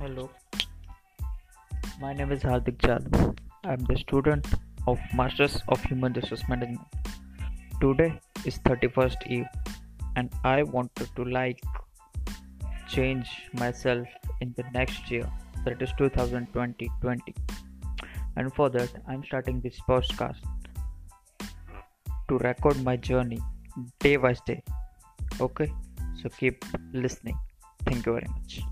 Hello, my name is Hardik Chad. I am the student of Masters of Human Resource Management. Today is 31st Eve and I wanted to like change myself in the next year that is 2020 and for that I'm starting this podcast to record my journey day by day. Okay? So keep listening. Thank you very much.